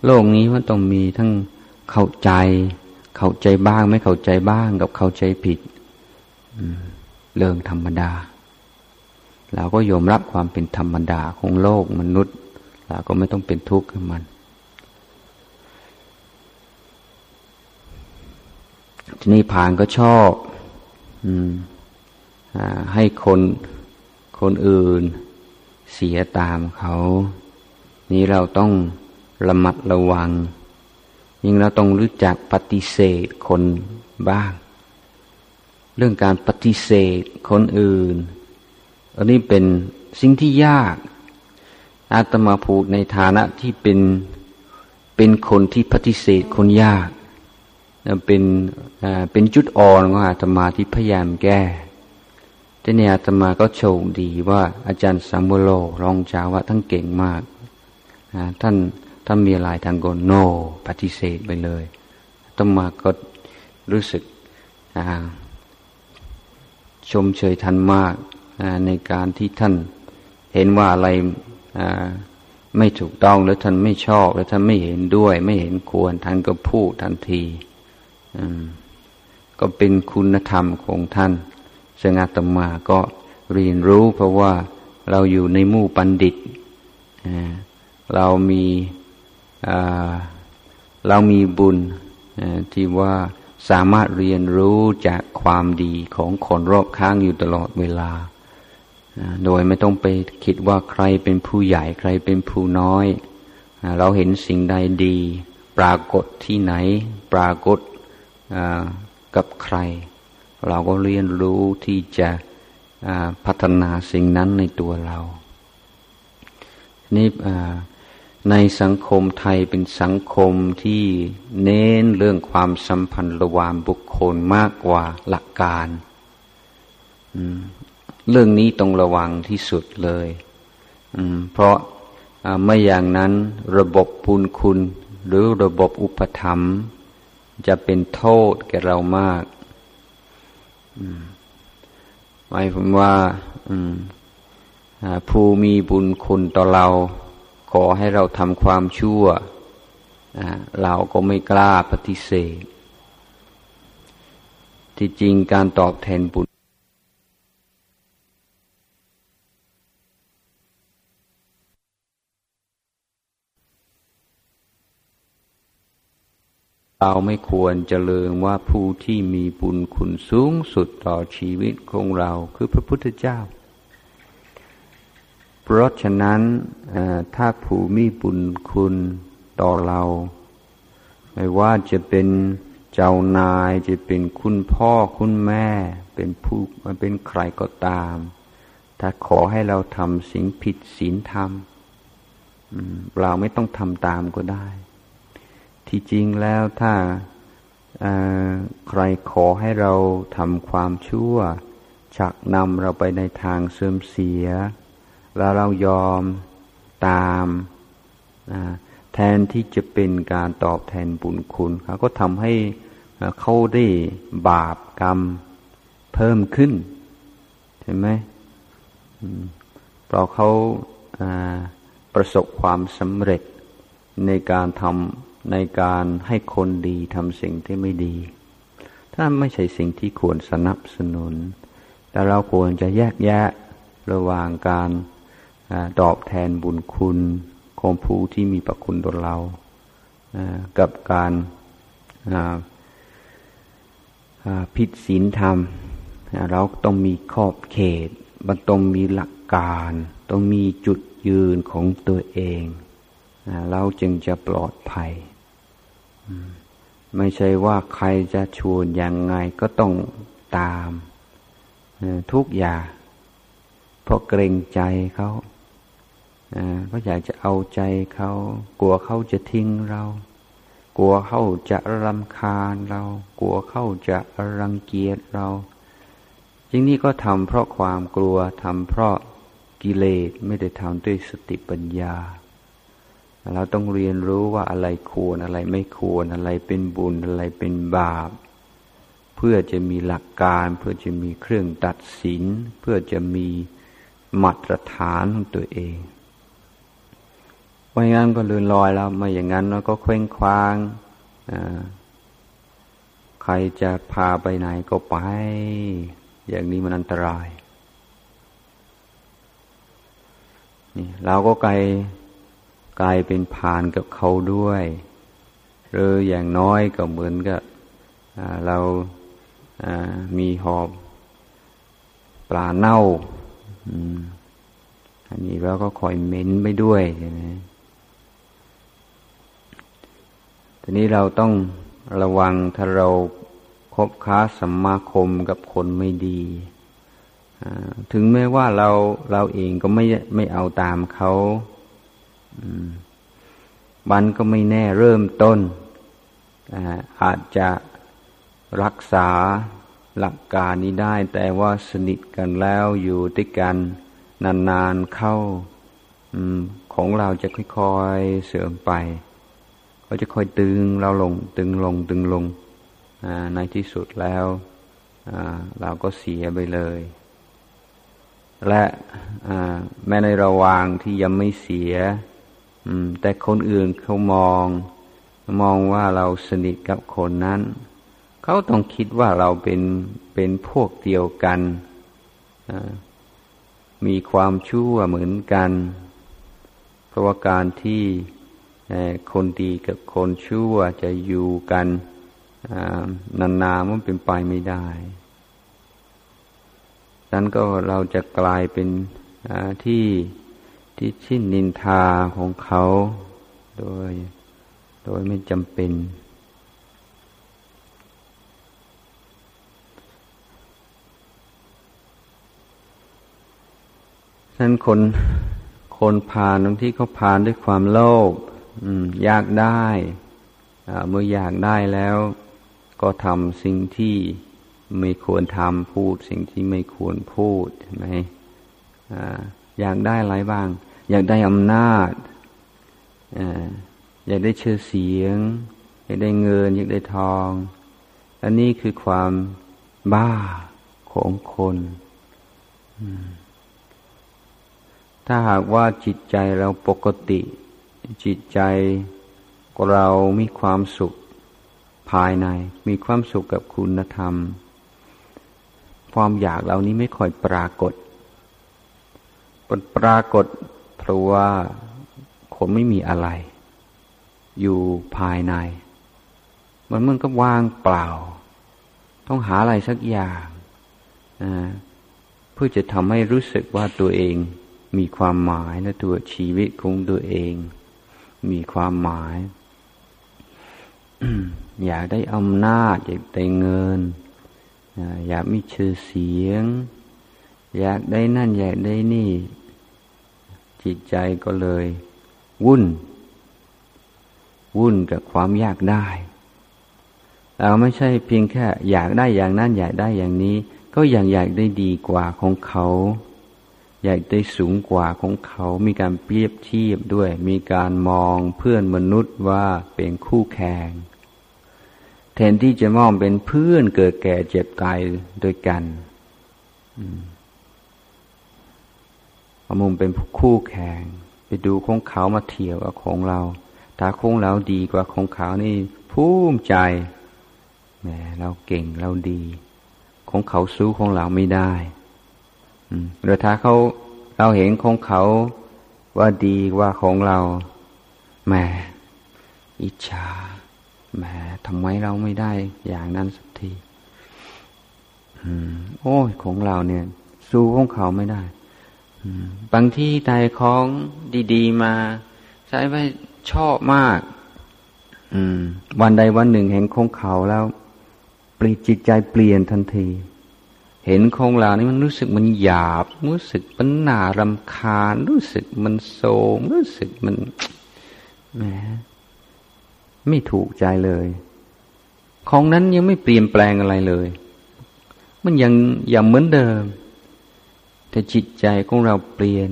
โลกนี้ว่าต้องมีทั้งเข้าใจ เข้าใจบ้าง ไม่เข้าใจบ้างกับเข้าใจผิดเรื่องธรรมดาเราก็ยอมรับความเป็นธรรมดาของโลกมนุษย์เราก็ไม่ต้องเป็นทุกข์กับมัน ทีนี้ผานก็ชอบอให้คนคนอื่นเสียตามเขา นี้เราต้องระมัดระวัง ยิ่งเราต้องรู้จักปฏิเสธคนบ้าง เรื่องการปฏิเสธคนอื่น อันนี้เป็นสิ่งที่ยาก อาตมาพูดในฐานะที่เป็นเป็นคนที่ปฏิเสธคนยาก เป็นเป็นจุดอ่อนของอาตมาที่พยายามแก้แต่เนี่ยอาตมาก็โชคดีว่าอาจารย์สัมโบโลรองจาว่าทั้งเก่งมากท่านถ้านมีอะไรทางก็โนปฏิเสธไปเลยอาตมาก็รู้สึกชมเชยท่านมากในการที่ท่านเห็นว่าอะไรไม่ถูกต้องแล้วท่านไม่ชอบ แล้วท่านไม่เห็นด้วย ไม่เห็นควรท่านก็พูดทันที ก็เป็นคุณธรรมของท่านซึ่งาตมาก็เรียนรู้เพราะว่าเราอยู่ในหมู่ปัณฑิต เรามีเรามีบุญที่ว่าสามารถเรียนรู้จากความดีของคนรอบข้างอยู่ตลอดเวลา โดยไม่ต้องไปคิดว่าใครเป็นผู้ใหญ่ใครเป็นผู้น้อย เราเห็นสิ่งใดดี ปรากฏที่ไหน ปรากฏ กับใคร เราก็เรียนรู้ที่จะพัฒนาสิ่งนั้นในตัวเรานี่ในสังคมไทยเป็นสังคมที่เน้นเรื่องความสัมพันธ์ระหว่างบุคคลมากกว่าหลักการเรื่องนี้ต้องระวังที่สุดเลยเพราะไม่อย่างนั้นระบบปุญคุณหรือระบบอุปธรรม จะเป็นโทษแก่เรามากหมายผมว่าผู้มีบุญคุณต่อเรา ขอให้เราทำความชั่ว เราก็ไม่กล้าปฏิเสธ ที่จริงการตอบแทนบุญ เราไม่ควรจะลืมว่าผู้ที่มีบุญคุณสูงสุดต่อชีวิตของเราคือพระพุทธเจ้า เพราะฉะนั้นถ้าผู้มีบุญคุณต่อเรา ไม่ว่าจะเป็นเจ้านายจะเป็นคุณพ่อคุณแม่ เป็นผู้เป็นใครก็ตาม ถ้าขอให้เราทำสิ่งผิดศีลธรรมเราไม่ต้องทำตามก็ได้ ที่จริงแล้วถ้าใครขอให้เราทำความชั่ว ชักนำเราไปในทางเสื่อมเสีย แล้วเรายอมตามแทนที่จะเป็นการตอบแทนบุญคุณเขาก็ทำให้เขาได้บาปกรรมเพิ่มขึ้นใช่ไหมเพราะเขาประสบความสำเร็จในการทำ ในการให้คนดีทำสิ่งที่ไม่ดี ถ้าไม่ใช่สิ่งที่ควรสนับสนุน แต่เราควรจะแยกแยะระหว่างการตอบแทนบุญคุณของผู้ที่มีประคุณต่อเรา กับการผิดศีลธรรม เราต้องมีขอบเขตมันต้องมีหลักการ ต้องมีจุดยืนของตัวเอง เราจึงจะปลอดภัย ไม่ใช่ว่าใครจะชวนยังไงก็ต้องตามทุกอย่าง เพราะเกรงใจเขาก็อยากจะเอาใจเขา กลัวเขาจะทิ้งเรา กลัวเขาจะรำคาญเรา กลัวเขาจะรังเกียจเราจริงนี่ก็ทำเพราะความกลัวทำเพราะกิเลสไม่ได้ทำด้วยสติปัญญา เราต้องเรียนรู้ว่าอะไรควรอะไรไม่ควรอะไรเป็นบุญอะไรเป็นบาป เพื่อจะมีหลักการเพื่อจะมีเครื่องตัดสิน เพื่อจะมีมาตรฐานของตัวเองไม่งั้นก็ลืนลอยแล้วไม่อย่างนั้นเราก็เคว้งคว้างใครจะพาไปไหนก็ไป อย่างนี้มันอันตรายนี่เราก็ไกล กลายเป็นผ่านกับเขาด้วยหรืออย่างน้อยก็เหมือนกับเรามีหอบปลาเน่าอันนี้เราก็คอยเม้นไปด้วยใช่ไหมทีนี้เราต้องระวังถ้าเราคบค้าสัมมาคมกับคนไม่ดีถึงแม้ว่าเราเราเองก็ไม่ไม่เอาตามเขา บันก็ไม่แน่เริ่มต้น อาจจะรักษาหลักการนี้ได้ แต่ว่าสนิทกันแล้วอยู่ด้วยกันนานๆเข้าอของเราจะค่อยๆเสื่อมไปเขาจะค่อยตึงเราลง ตึงลงตึงลงในที่สุดแล้วเราก็เสียไปเลย และแม้ในระหว่างที่ยังไม่เสีย แต่คนอื่นเขามอง มองว่าเราสนิทกับคนนั้น เขาต้องคิดว่าเราเป็นเป็นพวกเดียวกัน มีความชั่วเหมือนกัน เพราะว่าการที่คนดีกับคนชั่วจะอยู่กันนานๆมันเป็นไปไม่ได้นั้นก็เราจะกลายเป็นที่ ที่ชิ้นนินทาของเขา โดย โดยไม่จำเป็นฉะนั้นคน คนผ่านบางที่เขาผ่านด้วยความโลภอยากได้เมื่ออยากได้แล้ว ก็ทำสิ่งที่ไม่ควรทำพูดสิ่งที่ไม่ควรพูดใช่ไหมอ อยากได้อะไรบ้าง อยากได้อำนาจอยากได้ชื่อเสียง อยากได้เงิน อยากได้ทอง อันนี้คือความบ้าของคนถ้าหากว่าจิตใจเราปกติ จิตใจเรามีความสุขภายใน มีความสุขกับคุณธรรม ความอยากเหล่านี้ไม่ค่อยปรากฏ ปรากฏเพราะว่าคนไม่มีอะไร อยู่ภายใน มันมันก็ว่างเปล่า ต้องหาอะไรสักอย่างเพื่อจะทำให้รู้สึกว่าตัวเองมีความหมายและตัวชีวิตของตัวเอง มีความหมาย อยากได้อำนาจ อยากได้เงิน อยากมีชื่อเสียง อยากได้นั่นอยากได้นี่ จิตใจก็เลย วุ่น วุ่นกับความอยากได้ เราไม่ใช่เพียงแค่ อยากได้อย่างนั้นอยากได้อย่างนี้ ก็อยังอยากได้ดีกว่าของเขา อยากได้สูงกว่าของเขา มีการเปรียบเทียบด้วย มีการมองเพื่อนมนุษย์ว่าเป็นคู่แข่งแทนที่จะมองเป็นเพื่อนเกิดแก่เจ็บตายด้วยกัน อืม เอามุมเป็นคู่แข่ง ไปดูของเขามาเทียบกับของเรา ถ้าของเราดีกว่าของเขานี่ภูมิใจแหมเราเก่งเราดี ของเขาสู้ของเราไม่ได้หรือถ้าเขาเราเห็นของเขาว่าดีกว่าของเราแหมอิจฉาแหมทำไมเราไม่ได้ อย่างนั้นสักทีโอ้ยของเราเนี่ย สู้ของเขาไม่ได้ บางที่ได้ของดี ๆ มา ใช้ไปชอบมากวันใดวันหนึ่งเห็นของเขาแล้วปลีจิตใจเปลี่ยนทันที เห็นของเรานี่มันรู้สึกมันหยาบ รู้สึกมันหนารำคาญ รู้สึกมันโสมรู้สึกมันแหมไม่ถูกใจเลย ของนั้นยังไม่เปลี่ยนแปลงอะไรเลย มันยังยังเหมือนเดิม แต่จิตใจของเราเปลี่ยน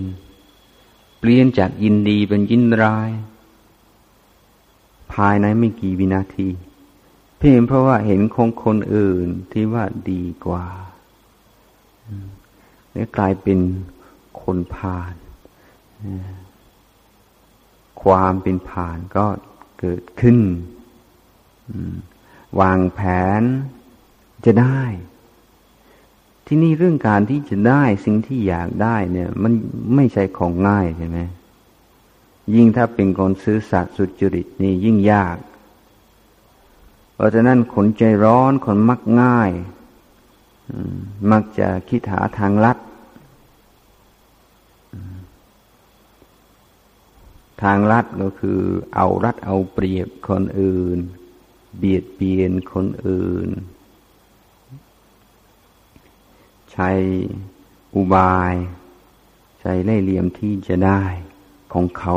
เปลี่ยนจากยินดีเป็นยินร้าย ภายในไม่กี่วินาทีเพียงเพราะว่าเห็นของคนอื่นที่ว่าดีกว่านี่กลายเป็นคนผ่าน ความเป็นผ่านก็เกิดขึ้น วางแผนจะได้ ที่นี่เรื่องการที่จะได้สิ่งที่อยากได้เนี่ย มันไม่ใช่ของง่ายใช่ไหมยิ่งถ้าเป็นคนซื้อสัตว์สุจริตนี่ยิ่งยาก เพราะฉะนั้นคนใจร้อนคนมักง่ายมักจะคิดหาทางลัด ทางลัดก็คือเอารัดเอาเปรียบคนอื่น เบียดเบียนคนอื่น ใช้อุบาย ใช้เล่เหลี่ยมที่จะได้ของเขา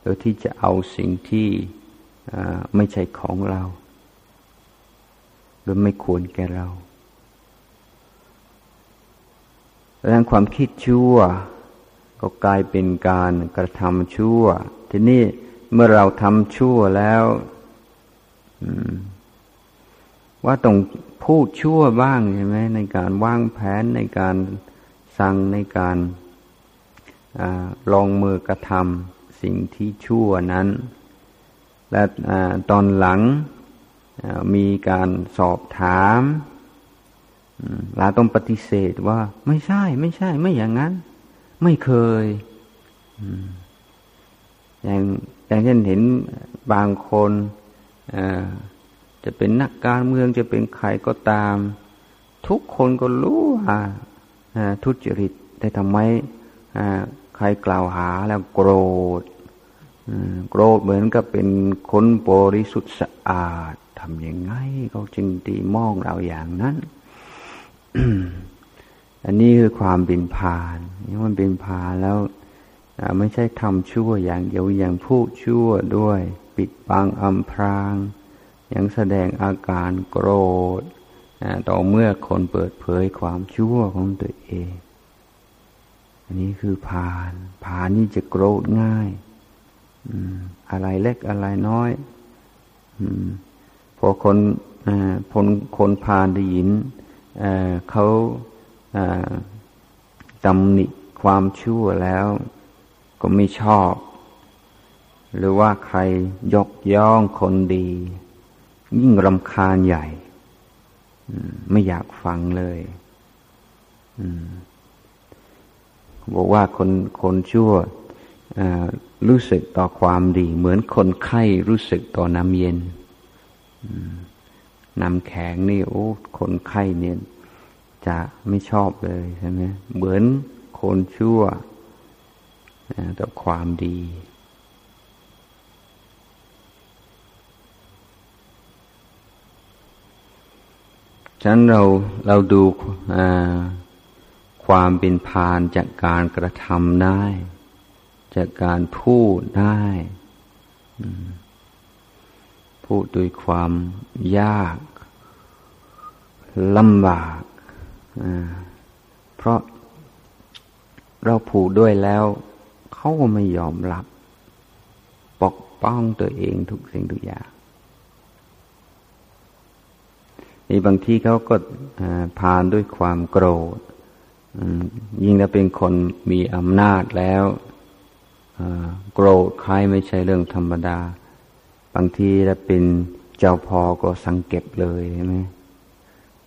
โดยที่จะเอาสิ่งที่ไม่ใช่ของเราหรือไม่ควรแก่เราดังนั้นความคิดชั่ว ก็กลายเป็นการกระทำชั่ว ทีนี้เมื่อเราทำชั่วแล้ว ว่าต้องพูดชั่วบ้างใช่ไหมในการวางแผนในการสั่งในการอลองมือกระทำสิ่งที่ชั่วนั้น และตอนหลังมีการสอบถามเราต้องปฏิเสธว่าไม่ใช่ไม่ใช่ ไม่อย่างนั้น ไม่เคยอย่างอย่างเช่นเห็นบางคน จะเป็นนักการเมืองจะเป็นใครก็ตาม ทุกคนก็รู้ว่าทุจริตแต่ทำไมใครกล่าวหาแล้วโกรธโกรธเหมือนกับเป็นคนบริสุทธิ์สะอาดทำยังไงเขาจึงตีมองเราอย่างนั้น อันนี้คือความเป็นพานนี่มันเป็นพานแล้วไม่ใช่ทำชั่วอย่างเดียวอย่างพูดชั่วด้วย ปิดบังอำพราง ยังแสดงอาการโกรธต่อเมื่อคนเปิดเผยความชั่วของตัวเอง อันนี้คือพานพานนี่จะโกรธง่ายอะไรเล็กอะไรน้อยพอคนคนคนพานได้ยินเขาตำหนิความชั่วแล้ว ก็ไม่ชอบ หรือว่าใครยกย่องคนดี ยิ่งรำคาญใหญ่ไม่อยากฟังเลยบอกว่าคนคนชั่วรู้สึกต่อความดี เหมือนคนไข้รู้สึกต่อน้ำเย็นน้ำแข็งนี่ โอ้ คนไข้เนี่ยจะไม่ชอบเลยใช่ไหมเหมือนคนชั่วต่อความดี ฉะนั้นเราเราดูความเป็นพานจากการกระทำได้ จากการพูดได้ พูดด้วยความยากลำบากเพราะเราผูกด้วยแล้ว เขาก็ไม่ยอมรับ ปกป้องตัวเองทุกสิ่งทุกอย่าง นี่บางทีเขาก็ผ่านด้วยความโกรธยิ่งถ้าเป็นคนมีอำนาจแล้วโกรธใครไม่ใช่เรื่องธรรมดา บางทีถ้าเป็นเจ้าพอก็สังเกตเลยใช่ไหม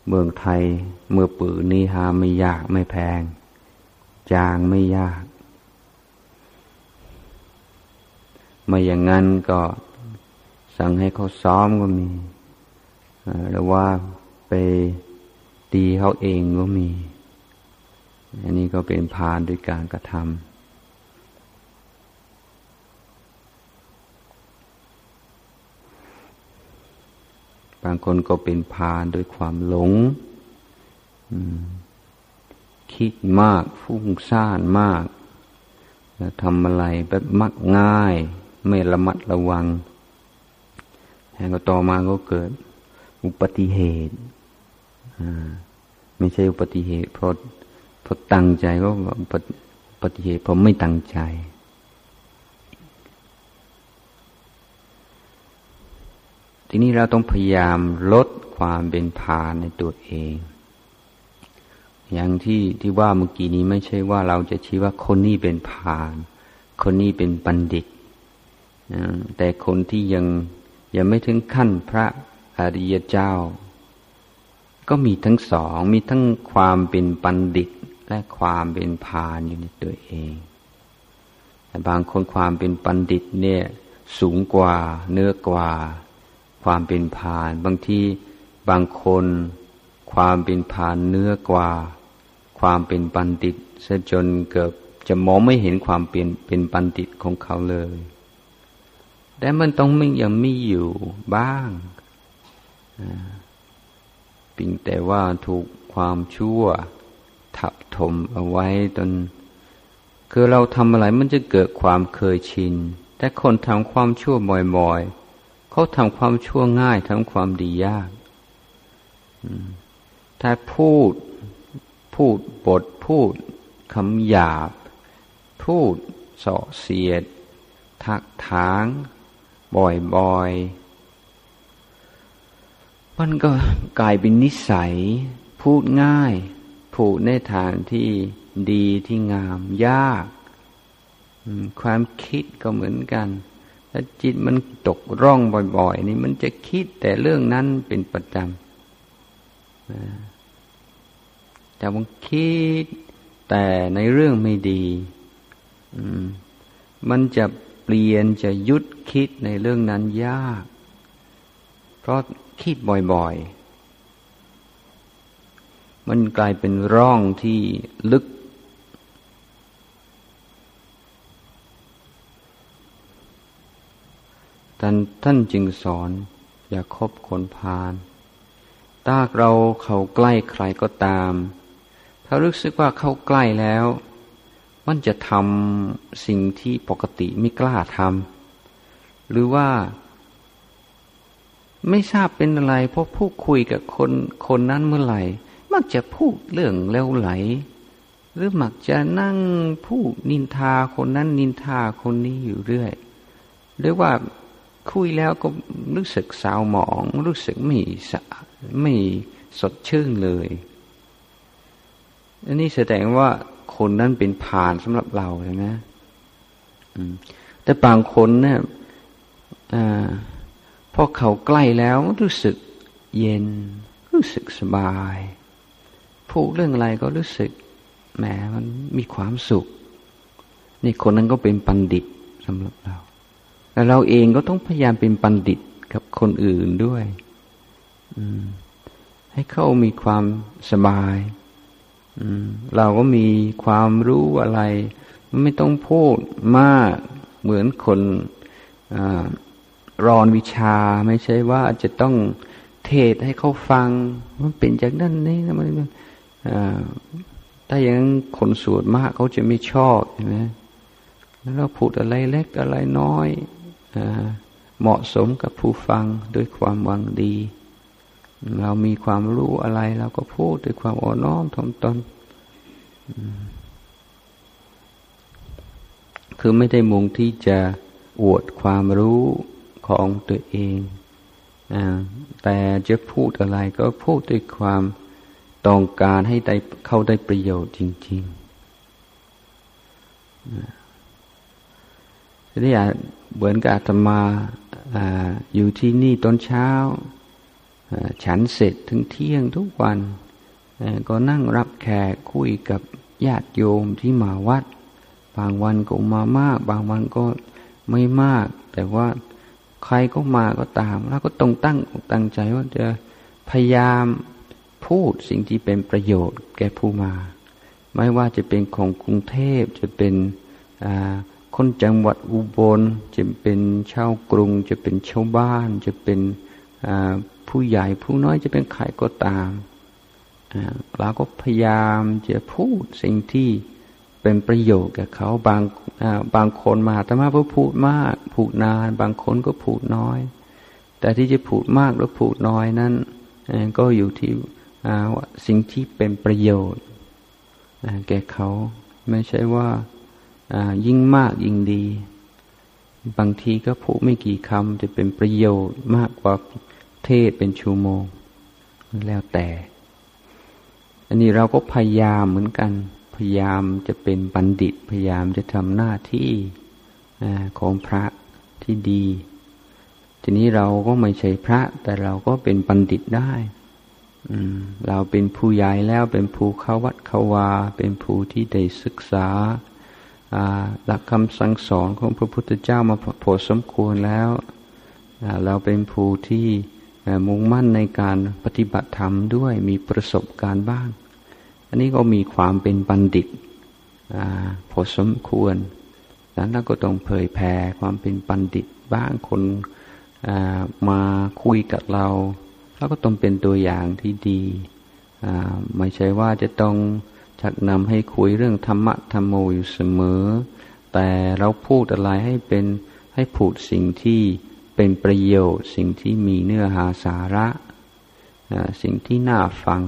เมืองไทยเมื่อปืนนี้หาไม่ยากไม่แพง จางไม่ยาก ไม่อย่างนั้นก็สั่งให้เขาซ้อมก็มี หรือว่าไปตีเขาเองก็มี อันนี้ก็เป็นพานด้วยการกระทำบางคนก็เป็นพานด้วยความหลงคิดมาก ฟุ้งซ่านมาก แล้วทำอะไรแบบมักง่าย ไม่ระมัดระวัง แล้วก็ต่อมาก็เกิด อุบัติเหตุไม่ใช่อุบัติเหตุเพราะเพราะตั้งใจก็อุบัติเหตุเพราะไม่ตั้งใจ ทีนี้เราต้องพยายามลดความเป็นพาในตัวเอง อย่างที่ที่ว่าเมื่อกี้นี้ไม่ใช่ว่าเราจะชี้ว่าคนนี้เป็นพานคนนี้เป็นบัณฑิตแต่คนที่ยังยังไม่ถึงขั้นพระ อริยเจ้า ก็มีทั้งสอง มีทั้งความเป็นบัณฑิต และความเป็นพานอยู่ในตัวเอง แต่บางคนความเป็นบัณฑิตเนี่ยสูงกว่าเนื้อกว่า ความเป็นพานบางทีบางคนความเป็นพานเนื้อกว่า ความเป็นปันติตซะจนเกือบจะมองไม่เห็นความเป็นเป็นบัณฑิตของเขาเลย แต่มันต้องไม่ยังมีอยู่บ้าง เพียงแต่ว่าถูกความชั่วทับถมเอาไว้จนคือเราทำอะไรมันจะเกิดความเคยชิน แต่คนทำความชั่วบ่อยๆเขาทำความชั่วง่ายทำความดียากถ้าพูดพูดบทพูดคำหยาบ พูดเสาะเสียด ทักถาง บ่อยๆ มันก็กลายเป็นนิสัย พูดง่ายพูดในทางที่ดีที่งามยากความคิดก็เหมือนกัน ถ้าจิตมันตกร่องบ่อย ๆ นี่มันจะคิดแต่เรื่องนั้นเป็นประจำจะมันคิดแต่ในเรื่องไม่ดี มันจะเปลี่ยนจะยุดคิดในเรื่องนั้นยาก เพราะ คิดบ่อยๆ มันกลายเป็นร่องที่ลึก ท่านท่านจึงสอน อย่าคบคนพาลถ้าเราเขาใกล้ใครก็ตาม ถ้ารู้สึกว่าเขาใกล้แล้ว มันจะทำสิ่งที่ปกติไม่กล้าทำหรือว่า ไม่ทราบเป็นอะไร เพราะผู้คุยกับคนคนนั้นเมื่อไหร่ มักจะพูดเรื่องเลวไหล หรือมักจะนั่งพูดนินทาคนนั้นนินทาคนนี้อยู่เรื่อยหรือว่าคุยแล้วก็รู้สึกสาวหมอง รู้สึกไม่สะไม่สดชื่นเลย อันนี้แสดงว่าคนนั้นเป็นผ่านสำหรับเราใช่ไหมแต่บางคนเนี่ย พอเขาใกล้แล้วรู้สึกเย็น รู้สึกสบายพูดเรื่องอะไรก็รู้สึกแหมมันมีความสุข นี่คนนั้นก็เป็นปันดิตสำหรับเรา แต่เราเองก็ต้องพยายามเป็นปันดิตกับคนอื่นด้วยให้เขามีความสบายเราก็มีความรู้อะไร ไม่ต้องพูดมากเหมือนคน รอนวิชาไม่ใช่ว่าจะต้องเทศให้เขาฟัง มันเป็นจากนั้นนี่นะมันถ้าอย่างนั้นคนสวดมากเขาจะไม่ชอบใช่ไหมแล้วเราพูดอะไรเล็กอะไรน้อยเหมาะสมกับผู้ฟังด้วยความหวังดี เรามีความรู้อะไรเราก็พูดด้วยความอ่อนน้อมถ่อมตนคือไม่ได้มุ่งที่จะอวดความรู้ ของตัวเองอแต่จะพูดอะไรก็พูดด้วยความต้องการให้ได้เข้าได้ประโยชน์จริงๆทีนี้เหมือนกับอาตมาออยู่ที่นี่ตอนเช้า ฉันเสร็จถึงเที่ยงทุกวัน ก็นั่งรับแขกคุยกับญาติโยมที่มาวัด บางวันก็มามาก บางวันก็ไม่มาก แต่ว่า ใครก็มาก็ตาม แล้วก็ต้องตั้งตั้งใจว่าจะพยายามพูดสิ่งที่เป็นประโยชน์แก่ผู้มา ไม่ว่าจะเป็นของกรุงเทพจะเป็นคนจังหวัดอุบล จะเป็นชาวกรุง จะเป็นชาวบ้าน จะเป็นผู้ใหญ่ผู้น้อยจะเป็นใครก็ตามเราก็พยายามจะพูดสิ่งที่ เป็นประโยชน์กับเขาบางบางคนมาแต่มาเพื่อพูดมากพูดนาน บางคนก็พูดน้อย แต่ที่จะพูดมากหรือพูดน้อยนั้นก็อยู่ที่สิ่งที่เป็นประโยชน์แก่เขา ไม่ใช่ว่ายิ่งมากยิ่งดี บางทีก็พูดไม่กี่คำจะเป็นประโยชน์มากกว่าเทศเป็นชั่วโมง แล้วแต่ อันนี้เราก็พยายามเหมือนกัน พยายามจะเป็นบัณฑิต พยายามจะทำหน้าที่ของพระที่ดี ทีนี้เราก็ไม่ใช่พระ แต่เราก็เป็นบัณฑิตได้เราเป็นผู้ใหญ่แล้วเป็นผู้เข้าวัดเข้าวา เป็นผู้ที่ได้ศึกษาหลักคำสั่งสอนของพระพุทธเจ้ามาพอสมควรแล้ว เราเป็นผู้ที่มุ่งมั่นในการปฏิบัติธรรมด้วยมีประสบการณ์บ้าง อันนี้ก็มีความเป็นบัณฑิตพอสมควรดังนั้นเราก็ต้องเผยแผ่ความเป็นปันดิตบ้างคนมาคุยกับเราเราก็ต้องเป็นตัวอย่างที่ดีไม่ใช่ว่าจะต้องชักนำให้คุยเรื่องธรรมะธรรมโมอยู่เสมอ แต่เราพูดอะไรให้เป็นให้พูดสิ่งที่เป็นประโยชน์ สิ่งที่มีเนื้อหาสาระ สิ่งที่น่าฟัง